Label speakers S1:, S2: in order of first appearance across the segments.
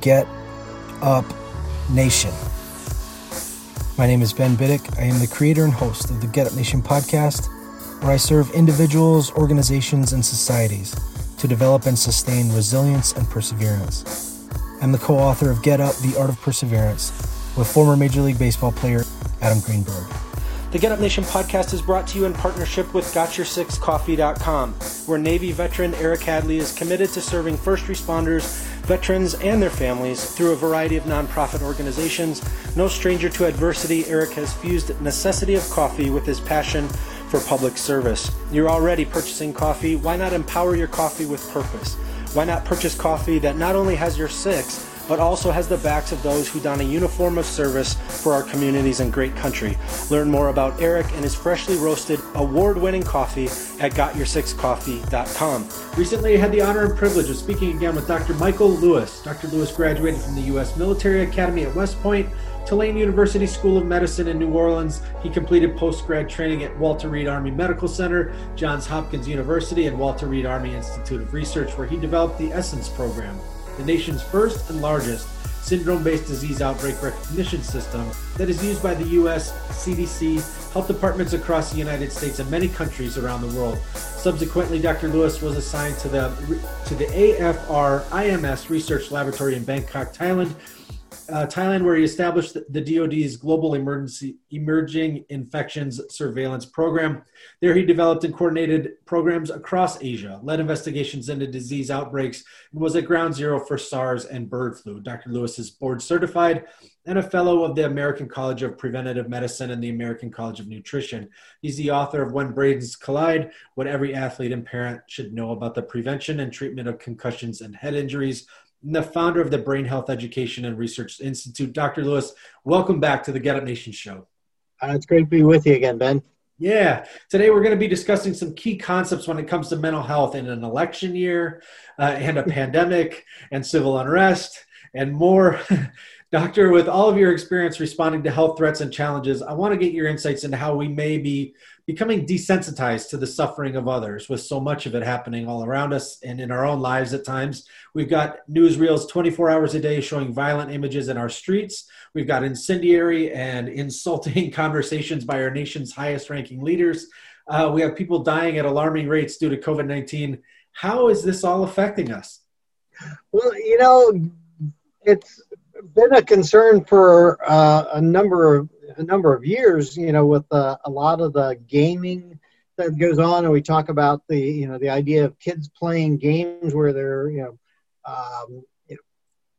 S1: Get Up Nation. My name is Ben Biddick. I am the creator and host of the Get Up Nation podcast, where I serve individuals, organizations, and societies to develop and sustain resilience and perseverance. I'm the co author of Get Up The Art of Perseverance with former Major League Baseball player Adam Greenberg. The Get Up Nation podcast is brought to you in partnership with GotYourSixCoffee.com, where Navy veteran Eric Hadley is committed to serving first responders, veterans, and their families through a variety of nonprofit organizations. No stranger to adversity, Eric has fused necessity of coffee with his passion for public service. You're already purchasing coffee. Why not empower your coffee with purpose? Why not purchase coffee that not only has your six, but also has the backs of those who don a uniform of service for our communities and great country. Learn more about Eric and his freshly roasted, award winning coffee at GotYourSixCoffee.com. Recently, I had the honor and privilege of speaking again with Dr. Michael Lewis. Dr. Lewis graduated from the U.S. Military Academy at West Point. Tulane University School of Medicine in New Orleans. He completed post grad training at Walter Reed Army Medical Center, Johns Hopkins University, and Walter Reed Army Institute of Research, where he developed the Essence program the nation's first and largest syndrome based disease outbreak recognition system that is used by the US CDC, health departments across the United States, and many countries around the world. Subsequently, Dr. Lewis was assigned to the, to the AFRIMS Research Laboratory in Bangkok, Thailand, uh, Thailand, where he established the DoD's Global Emergency Emerging Infections Surveillance Program. There, he developed and coordinated programs across Asia, led investigations into disease outbreaks, and was at ground zero for SARS and bird flu. Dr. Lewis is board certified and a fellow of the American College of Preventive Medicine and the American College of Nutrition. He's the author of When Brains Collide What Every Athlete and Parent Should Know About the Prevention and Treatment of Concussions and Head Injuries the founder of the Brain Health Education and Research Institute. Dr. Lewis, welcome back to the Get Up Nation show.
S2: Uh, it's great to be with you again, Ben.
S1: Yeah. Today we're going to be discussing some key concepts when it comes to mental health in an election year uh, and a pandemic and civil unrest and more. Doctor, with all of your experience responding to health threats and challenges, I want to get your insights into how we may be becoming desensitized to the suffering of others with so much of it happening all around us and in our own lives at times. We've got newsreels 24 hours a day showing violent images in our streets. We've got incendiary and insulting conversations by our nation's highest ranking leaders. Uh, we have people dying at alarming rates due to COVID 19. How is this all affecting us?
S2: Well, you know, it's been a concern for uh, a number of a number of years. You know, with uh, a lot of the gaming that goes on, and we talk about the you know the idea of kids playing games where they're you know, um, you know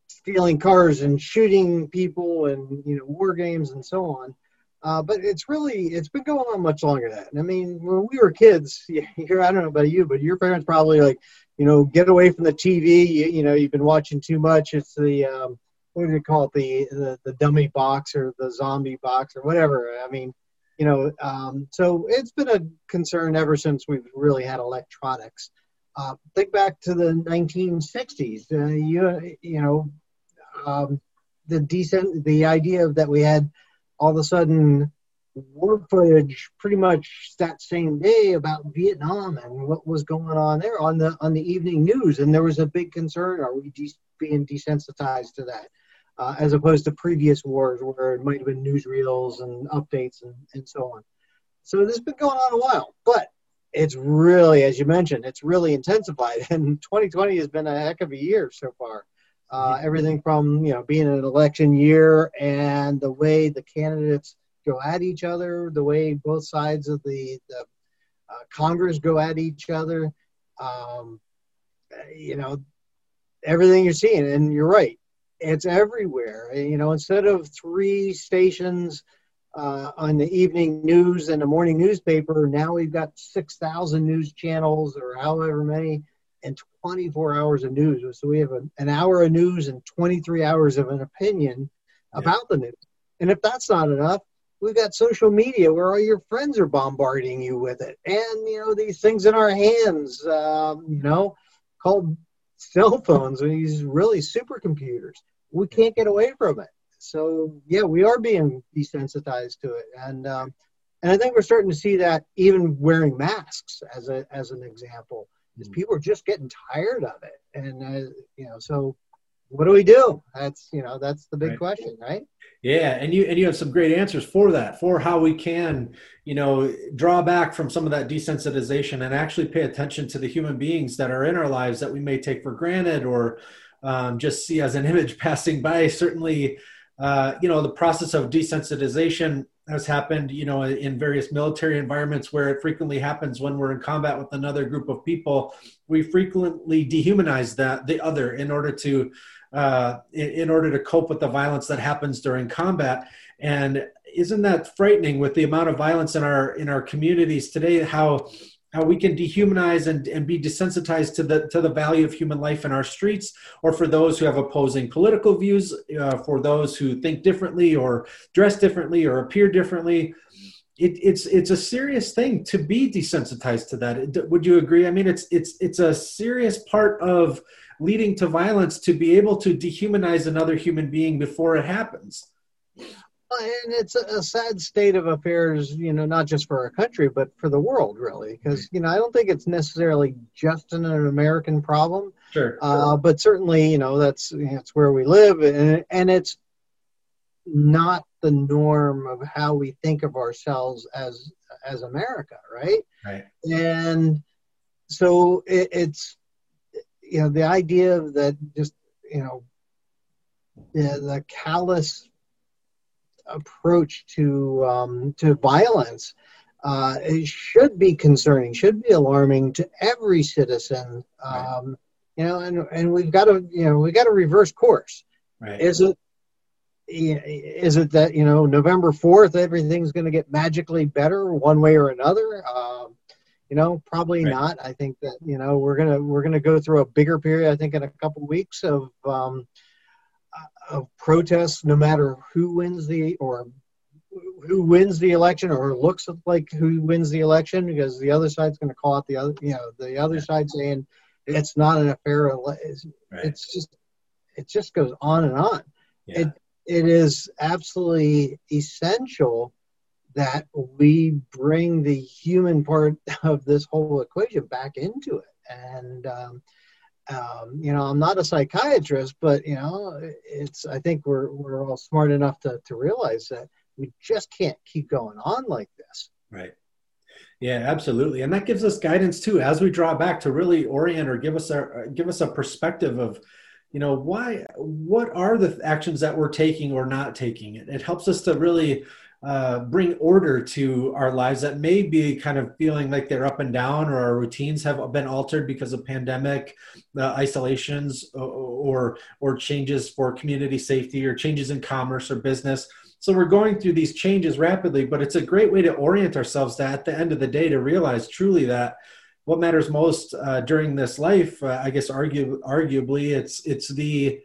S2: stealing cars and shooting people and you know war games and so on. Uh, but it's really it's been going on much longer than that. I mean, when we were kids, here I don't know about you, but your parents probably like, you know, get away from the TV. You, you know, you've been watching too much. It's the um, what do you call it? The, the the dummy box or the zombie box or whatever. I mean you know um, so it's been a concern ever since we've really had electronics. Uh, think back to the 1960s uh, you you know um, the decent the idea that we had all of a sudden war footage pretty much that same day about Vietnam and what was going on there on the on the evening news. And there was a big concern are we de- being desensitized to that uh, as opposed to previous wars where it might have been newsreels and updates and, and so on. So this has been going on a while, but it's really, as you mentioned, it's really intensified. And 2020 has been a heck of a year so far. Uh, everything from you know being an election year and the way the candidates go at each other, the way both sides of the, the uh, Congress go at each other. Um, you know, everything you're seeing, and you're right it's everywhere. You know, instead of three stations uh, on the evening news and the morning newspaper, now we've got 6,000 news channels or however many and 24 hours of news. So we have a, an hour of news and 23 hours of an opinion yeah. about the news. And if that's not enough, we've got social media where all your friends are bombarding you with it. And, you know, these things in our hands, um, you know, called cell phones, and these really supercomputers we can't get away from it. So yeah, we are being desensitized to it, and um, and I think we're starting to see that even wearing masks as a as an example, is mm-hmm. people are just getting tired of it, and uh, you know, so what do we do? That's you know that's the big right. question, right?
S1: Yeah, and you and you have some great answers for that, for how we can, you know, draw back from some of that desensitization and actually pay attention to the human beings that are in our lives that we may take for granted or um, just see as an image passing by. Certainly, uh, you know, the process of desensitization has happened, you know, in various military environments where it frequently happens when we're in combat with another group of people. We frequently dehumanize that the other in order to uh, in, in, order to cope with the violence that happens during combat. And isn't that frightening with the amount of violence in our in our communities today? How how we can dehumanize and, and be desensitized to the to the value of human life in our streets, or for those who have opposing political views, uh, for those who think differently or dress differently or appear differently. It, it's it's a serious thing to be desensitized to that. Would you agree? I mean, it's it's it's a serious part of leading to violence to be able to dehumanize another human being before it happens.
S2: And it's a sad state of affairs, you know, not just for our country, but for the world, really. Because, you know, I don't think it's necessarily just an American problem.
S1: Sure.
S2: Uh, but certainly, you know, that's it's where we live, and and it's not the norm of how we think of ourselves as as America, right?
S1: Right.
S2: And so it, it's you know the idea that just you know the, the callous approach to um, to violence uh, it should be concerning, should be alarming to every citizen. Um, You know, and and we've got to you know we've got to reverse course.
S1: Right.
S2: Is it is it that you know November fourth everything's going to get magically better one way or another? Um, you know, probably right. not. I think that you know we're gonna we're gonna go through a bigger period. I think in a couple of weeks of um, uh, of protests, no matter who wins the or who wins the election or looks like who wins the election, because the other side's going to call out the other. You know, the other yeah. side saying it's not an affair. It's, right. it's just it just goes on and on. Yeah. It it is absolutely essential that we bring the human part of this whole equation back into it. And, um, um, you know, I'm not a psychiatrist, but, you know, it's, I think we're, we're all smart enough to, to realize that we just can't keep going on like this.
S1: Right. Yeah, absolutely. And that gives us guidance too, as we draw back to really orient or give us a, give us a perspective of, you know, why, what are the actions that we're taking or not taking? It, it helps us to really uh, bring order to our lives that may be kind of feeling like they're up and down or our routines have been altered because of pandemic uh, isolations or or changes for community safety or changes in commerce or business. So we're going through these changes rapidly but it's a great way to orient ourselves to at the end of the day to realize truly that what matters most uh, during this life uh, i guess argue, arguably it's it's the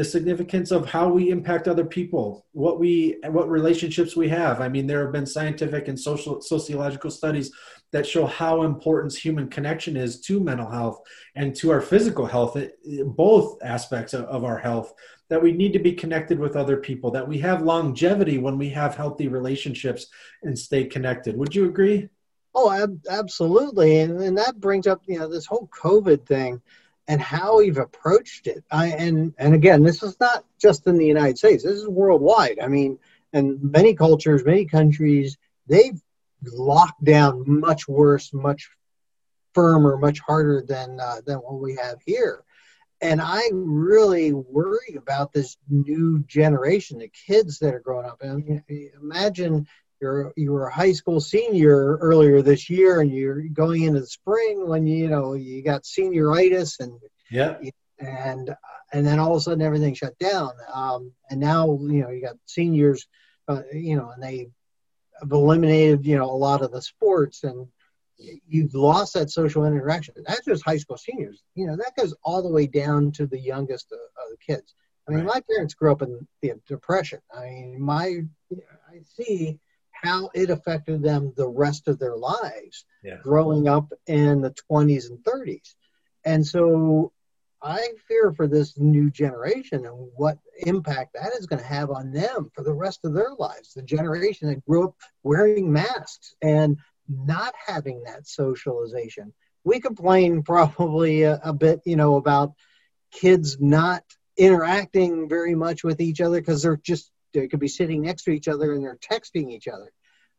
S1: the significance of how we impact other people what we what relationships we have. I mean there have been scientific and social sociological studies that show how important human connection is to mental health and to our physical health eh, both aspects of, of our health that we need to be connected with other people that we have longevity when we have healthy relationships and stay connected. Would you agree?
S2: Oh ab- absolutely. And, and that brings up you know this whole covid thing and how we've approached it. I, and and again, this is not just in the United States. This is worldwide. I mean, and many cultures, many countries, they've locked down much worse, much firmer, much harder than uh, than what we have here. And I really worry about this new generation, the kids that are growing up. And imagine you're you were a high school senior earlier this year and you're going into the spring when you, you know you got senioritis and
S1: yeah.
S2: and and then all of a sudden everything shut down. Um, and now you know you got seniors uh, you know and they have eliminated you know a lot of the sports and you've lost that social interaction. That's just high school seniors. You know that goes all the way down to the youngest of, of the kids. I mean right. my parents grew up in the depression. I mean my i see how it affected them the rest of their lives
S1: yeah.
S2: growing up in the 20s and 30s. And so I fear for this new generation and what impact that is going to have on them for the rest of their lives. The generation that grew up wearing masks and not having that socialization. We complain probably a, a bit, you know, about kids not interacting very much with each other because they're just they could be sitting next to each other and they're texting each other.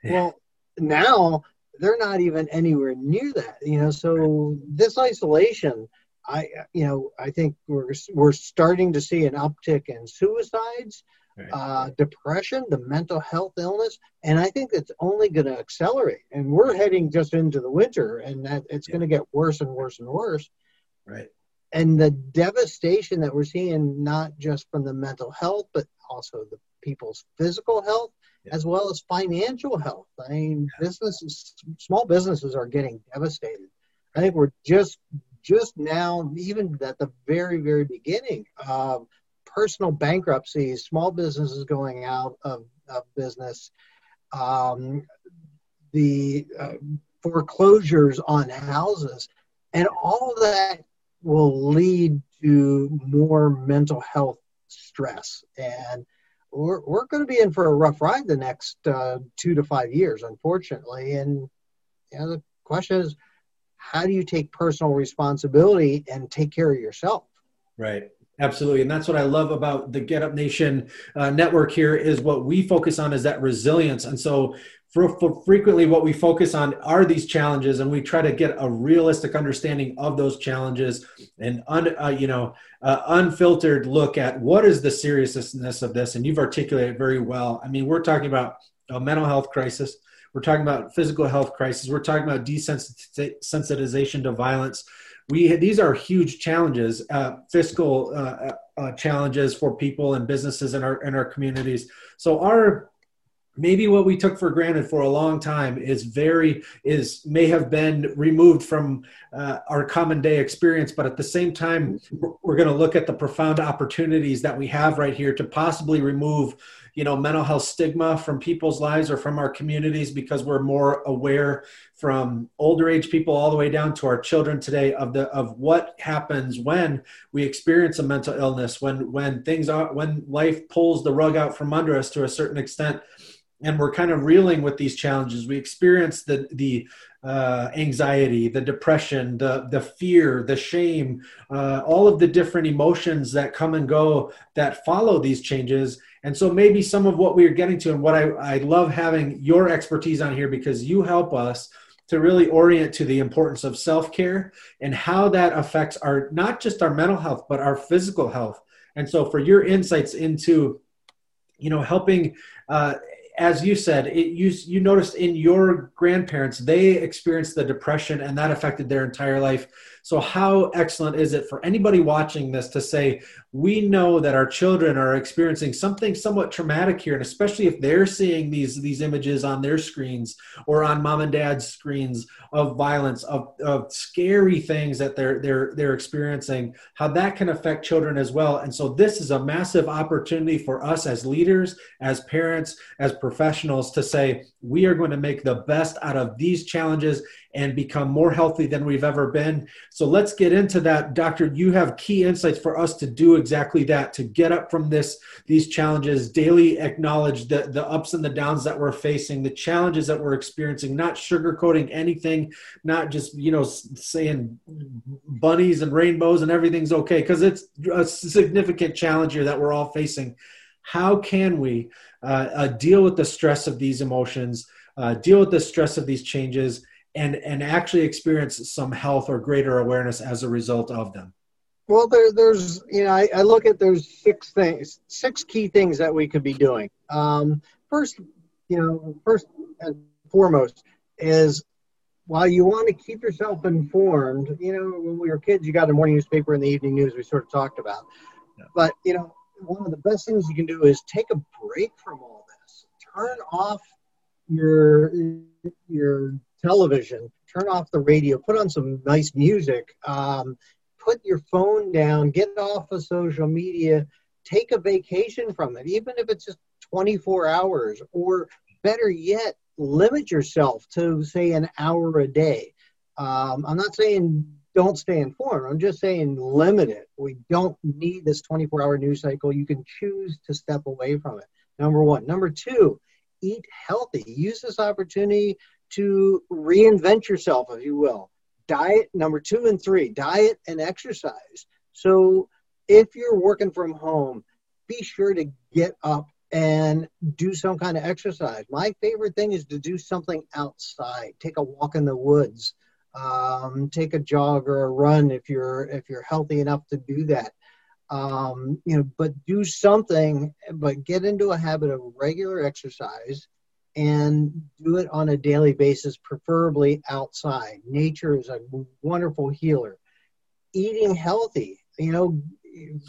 S2: Yeah. Well, now they're not even anywhere near that. You know, so this isolation, I you know, I think we're we're starting to see an uptick in suicides. Right. Uh, depression, the mental health illness, and I think it's only going to accelerate. And we're heading just into the winter, and that it's yeah. going to get worse and worse and worse.
S1: Right
S2: and the devastation that we're seeing not just from the mental health but also the people's physical health yeah. as well as financial health i mean businesses small businesses are getting devastated i think we're just just now even at the very very beginning of personal bankruptcies small businesses going out of, of business um, the uh, foreclosures on houses and all that will lead to more mental health stress. And we're, we're going to be in for a rough ride the next uh, two to five years, unfortunately. And you know, the question is, how do you take personal responsibility and take care of yourself?
S1: Right. Absolutely, and that's what I love about the Get Up Nation uh, network. Here is what we focus on is that resilience, and so for, for, frequently what we focus on are these challenges and we try to get a realistic understanding of those challenges and un, uh, you know uh, unfiltered look at what is the seriousness of this and you've articulated very well i mean we're talking about a mental health crisis we're talking about physical health crisis we're talking about desensitization to violence we these are huge challenges uh, fiscal uh, uh, challenges for people and businesses in our in our communities. So our maybe what we took for granted for a long time is very is may have been removed from uh, our common day experience but at the same time we're going to look at the profound opportunities that we have right here to possibly remove you know mental health stigma from people's lives or from our communities because we're more aware from older age people all the way down to our children today of the of what happens when we experience a mental illness when when things are when life pulls the rug out from under us to a certain extent and we're kind of reeling with these challenges. We experience the the uh, anxiety, the depression, the the fear, the shame, uh, all of the different emotions that come and go that follow these changes. And so maybe some of what we are getting to, and what I, I love having your expertise on here because you help us to really orient to the importance of self care and how that affects our not just our mental health but our physical health. And so for your insights into you know helping uh, as you said, it, you you noticed in your grandparents they experienced the depression and that affected their entire life. So how excellent is it for anybody watching this to say, we know that our children are experiencing something somewhat traumatic here, and especially if they're seeing these these images on their screens or on mom and dad's screens of violence, of, of scary things that they're they're they're experiencing, how that can affect children as well. And so this is a massive opportunity for us as leaders, as parents, as professionals to say, we are going to make the best out of these challenges and become more healthy than we've ever been. So let's get into that. Doctor, you have key insights for us to do exactly that, to get up from this, these challenges, daily acknowledge the, the ups and the downs that we're facing, the challenges that we're experiencing, not sugarcoating anything, not just, you know, saying bunnies and rainbows and everything's okay, because it's a significant challenge here that we're all facing. How can we uh, uh, deal with the stress of these emotions, uh, deal with the stress of these changes, and and actually experience some health or greater awareness as a result of them.
S2: Well there, there's you know I, I, look at there's six things six key things that we could be doing. Um, first you know first and foremost is while you want to keep yourself informed you know when we were kids you got a morning newspaper and the evening news we sort of talked about. Yeah. but you know one of the best things you can do is take a break from all this. Turn off your your television, turn off the radio, put on some nice music, um, put your phone down, get off of social media, take a vacation from it, even if it's just 24 hours, or better yet, limit yourself to, say, an hour a day. Um, I'm not saying don't stay informed. I'm just saying limit it. We don't need this 24 hour news cycle. You can choose to step away from it. Number one. Number two, eat healthy. Use this opportunity to reinvent yourself, if you will. Diet number two and three, diet and exercise. So if you're working from home, be sure to get up and do some kind of exercise. My favorite thing is to do something outside. Take a walk in the woods. Um, take a jog or a run if you're if you're healthy enough to do that. Um, you know, but do something. But get into a habit of regular exercise and do it on a daily basis, preferably outside. Nature is a wonderful healer. Eating healthy. You know,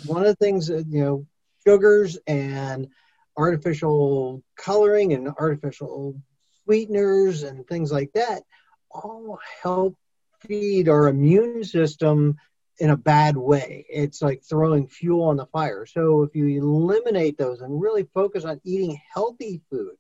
S2: one of the things that you know, sugars and artificial coloring and artificial sweeteners and things like that all help feed our immune system in a bad way. It's like throwing fuel on the fire. So if you eliminate those and really focus on eating healthy food,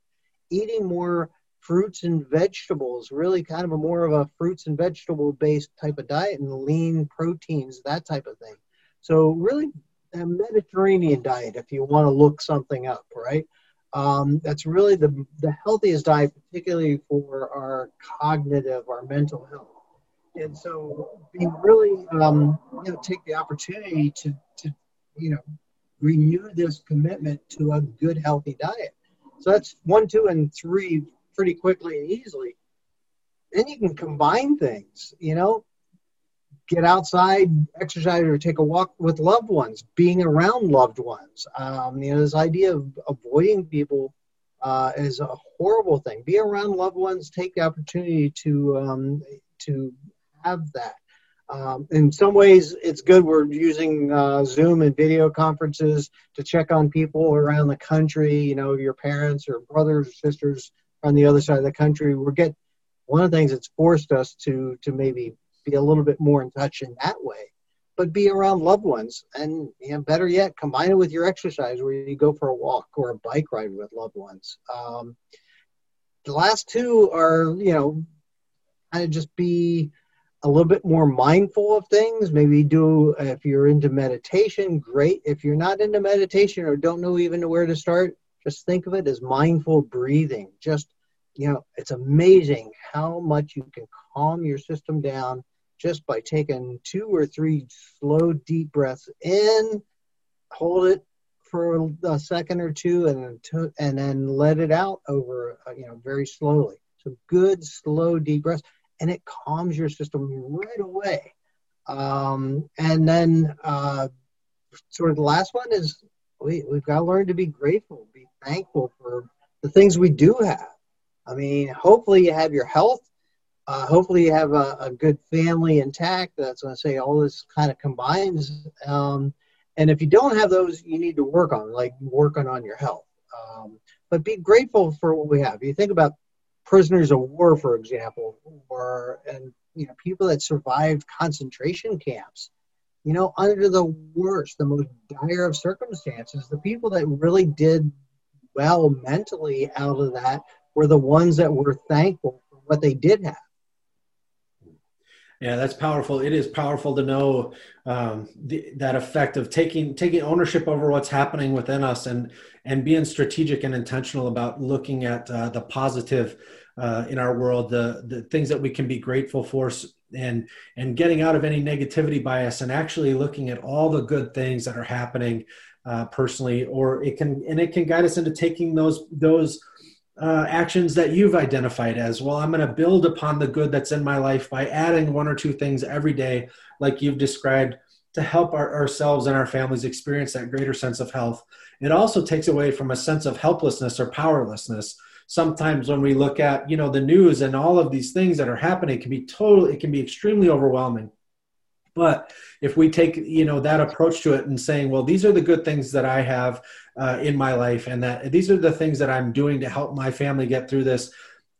S2: eating more fruits and vegetables, really kind of a more of a fruits and vegetable based type of diet and lean proteins, that type of thing. So really a Mediterranean diet if you want to look something up, right? Um, that's really the, the healthiest diet, particularly for our cognitive, our mental health. And so, being really, um, you know, take the opportunity to, to, you know, renew this commitment to a good, healthy diet. So that's one, two, and three pretty quickly and easily. Then you can combine things, you know, get outside, exercise, or take a walk with loved ones, being around loved ones. Um, you know, this idea of avoiding people uh, is a horrible thing. Be around loved ones. Take the opportunity to um, to have that. Um, in some ways, it's good. We're using uh, Zoom and video conferences to check on people around the country. You know, your parents or brothers or sisters on the other side of the country. We're get one of the things that's forced us to to maybe be a little bit more in touch in that way. But be around loved ones, and you know, better yet, combine it with your exercise, where you go for a walk or a bike ride with loved ones. Um, the last two are, you know, kind of just be a little bit more mindful of things. Maybe do if you're into meditation, great. If you're not into meditation or don't know even where to start, just think of it as mindful breathing. Just you know, it's amazing how much you can calm your system down just by taking two or three slow, deep breaths in, hold it for a second or two, and then, and then let it out over, uh, you know, very slowly. So good, slow, deep breaths, and it calms your system right away. Um, and then, uh, sort of the last one is we, we've got to learn to be grateful, be thankful for the things we do have. I mean, hopefully you have your health uh, hopefully, you have a, a, good family intact. That's going to say all this kind of combines. Um, and if you don't have those, you need to work on, like working on your health. Um, but be grateful for what we have. You think about prisoners of war, for example, or and you know people that survived concentration camps. You know, under the worst, the most dire of circumstances, the people that really did well mentally out of that were the ones that were thankful for what they did have.
S1: Yeah, that's powerful. It is powerful to know um, the, that effect of taking taking ownership over what's happening within us and and being strategic and intentional about looking at uh, the positive uh, in our world, the the things that we can be grateful for, and and getting out of any negativity bias and actually looking at all the good things that are happening uh, personally, or it can and it can guide us into taking those those uh, actions that you've identified as well i'm going to build upon the good that's in my life by adding one or two things every day like you've described to help our, ourselves and our families experience that greater sense of health. It also takes away from a sense of helplessness or powerlessness. Sometimes when we look at you know the news and all of these things that are happening it can be totally it can be extremely overwhelming but if we take you know that approach to it and saying, well, these are the good things that I have uh, in my life, and that these are the things that I'm doing to help my family get through this,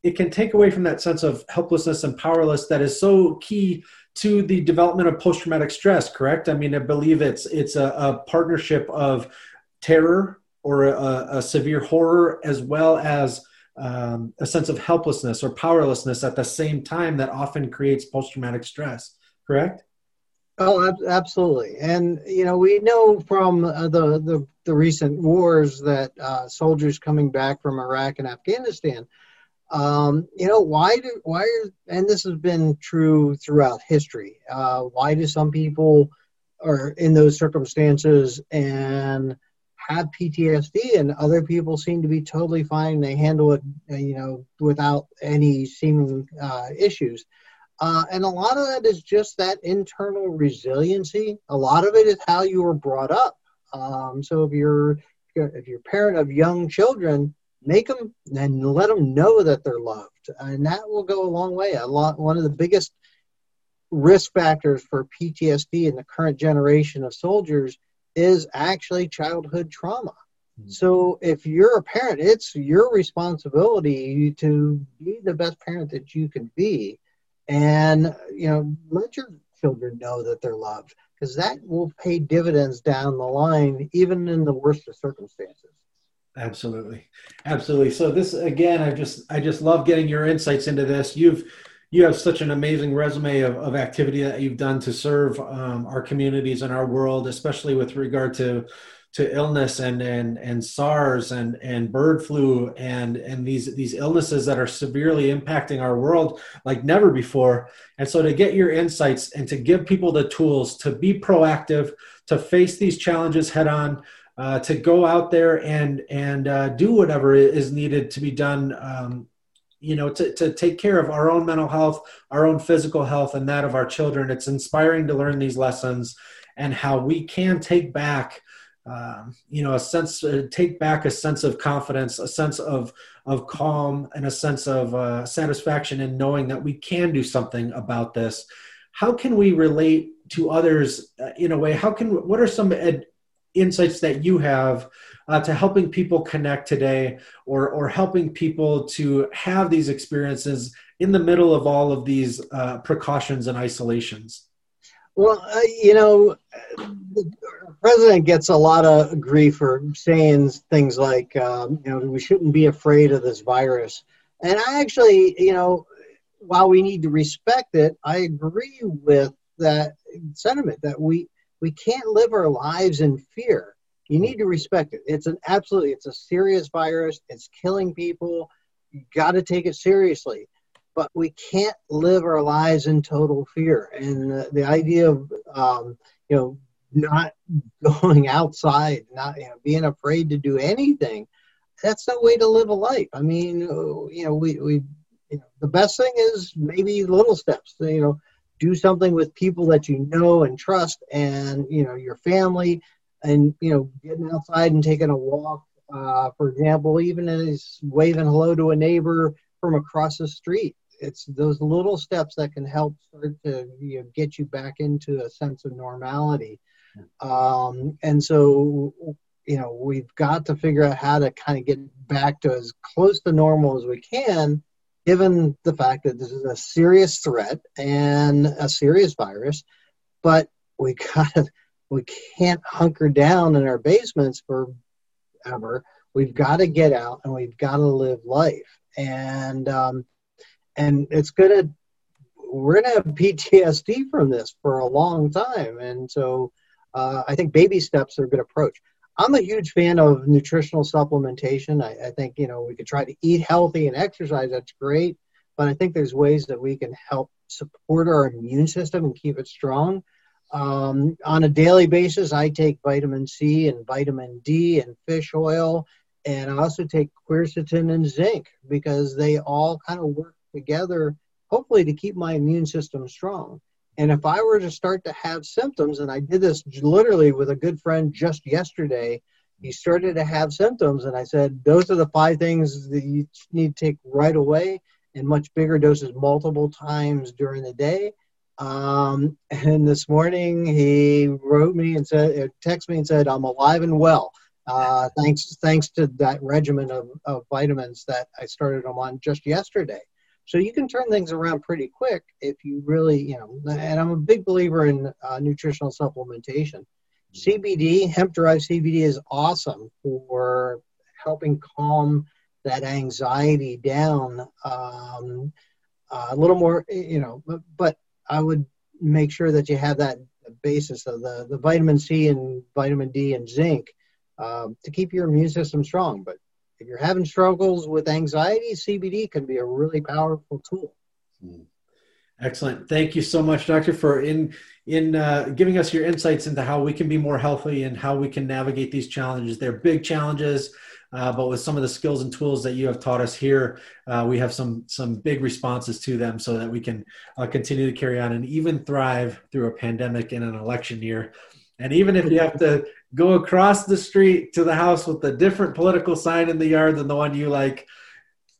S1: it can take away from that sense of helplessness and powerless that is so key to the development of post-traumatic stress. Correct? I mean, I believe it's it's a, a partnership of terror or a, a severe horror as well as um, a sense of helplessness or powerlessness at the same time that often creates post-traumatic stress. Correct?
S2: Oh, absolutely. And you know, we know from uh, the, the the recent wars that uh, soldiers coming back from Iraq and Afghanistan, um, you know, why do why are and this has been true throughout history. Uh, why do some people are in those circumstances and have PTSD, and other people seem to be totally fine. They handle it, uh, you know, without any seeming uh, issues. Uh, and a lot of that is just that internal resiliency. A lot of it is how you were brought up. Um, so if you're if you're a parent of young children, make them and let them know that they're loved, and that will go a long way. A lot. One of the biggest risk factors for PTSD in the current generation of soldiers is actually childhood trauma. Mm-hmm. So if you're a parent, it's your responsibility to be the best parent that you can be and you know let your children know that they're loved because that will pay dividends down the line even in the worst of circumstances.
S1: Absolutely. Absolutely. So this again i just i just love getting your insights into this. You've you have such an amazing resume of, of activity that you've done to serve um, our communities and our world especially with regard to to illness and and and SARS and and bird flu and and these these illnesses that are severely impacting our world like never before. And so to get your insights and to give people the tools to be proactive, to face these challenges head on, uh, to go out there and and uh, do whatever is needed to be done. Um, you know, to, to take care of our own mental health, our own physical health, and that of our children. It's inspiring to learn these lessons and how we can take back um, you know a sense uh, take back a sense of confidence a sense of of calm and a sense of uh, satisfaction in knowing that we can do something about this. How can we relate to others uh, in a way? How can what are some ed- insights that you have uh, to helping people connect today or or helping people to have these experiences in the middle of all of these uh, precautions and isolations
S2: well uh, you know the president gets a lot of grief for saying things like, um, you know, we shouldn't be afraid of this virus. And I actually, you know, while we need to respect it, I agree with that sentiment that we we can't live our lives in fear. You need to respect it. It's an absolutely, it's a serious virus. It's killing people. You got to take it seriously. But we can't live our lives in total fear. And the, the idea of, um, you know, not going outside, not you know, being afraid to do anything. That's no way to live a life. I mean, you know, we, we you know, the best thing is maybe little steps. You know, do something with people that you know and trust, and you know your family, and you know getting outside and taking a walk. Uh, for example, even as waving hello to a neighbor from across the street. It's those little steps that can help start to you know, get you back into a sense of normality. Um, and so, you know, we've got to figure out how to kind of get back to as close to normal as we can, given the fact that this is a serious threat and a serious virus. But we got we can't hunker down in our basements forever. We've got to get out and we've got to live life. And um, and it's gonna we're gonna have PTSD from this for a long time. And so uh, I think baby steps are a good approach. I'm a huge fan of nutritional supplementation. I, I, think you know we could try to eat healthy and exercise. That's great, but I think there's ways that we can help support our immune system and keep it strong. Um, on a daily basis, I take vitamin C and vitamin D and fish oil, and I also take quercetin and zinc because they all kind of work together, hopefully, to keep my immune system strong. And if I were to start to have symptoms, and I did this literally with a good friend just yesterday, he started to have symptoms, and I said, Those are the five things that you need to take right away in much bigger doses multiple times during the day. Um, and this morning he wrote me and said, texted me and said, I'm alive and well. Uh, thanks, thanks to that regimen of, of vitamins that I started him on just yesterday. So you can turn things around pretty quick if you really, you know, and I'm a big believer in uh, nutritional supplementation. CBD, hemp derived CBD, is awesome for helping calm that anxiety down um, uh, a little more, you know, but, but I would make sure that you have that basis of the, the vitamin C and vitamin D and zinc um, to keep your immune system strong. But if you're having struggles with anxiety, CBD can be a really powerful tool. Hmm.
S1: Excellent. Thank you so much, Doctor, for in in uh, giving us your insights into how we can be more healthy and how we can navigate these challenges. They're big challenges, uh, but with some of the skills and tools that you have taught us here, uh, we have some some big responses to them, so that we can uh, continue to carry on and even thrive through a pandemic and an election year. And even if you have to go across the street to the house with a different political sign in the yard than the one you like,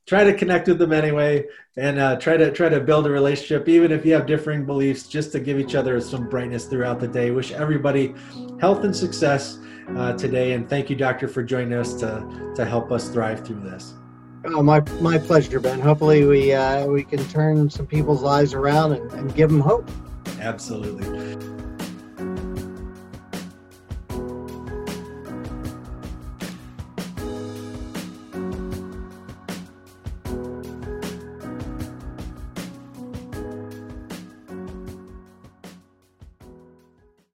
S1: try to connect with them anyway and uh, try to try to build a relationship even if you have differing beliefs just to give each other some brightness throughout the day. Wish everybody health and success uh, today. And thank you doctor for joining us to to help us thrive through this.
S2: Oh my my pleasure ben. Hopefully we uh, we can turn some people's lives around and, and give them hope.
S1: Absolutely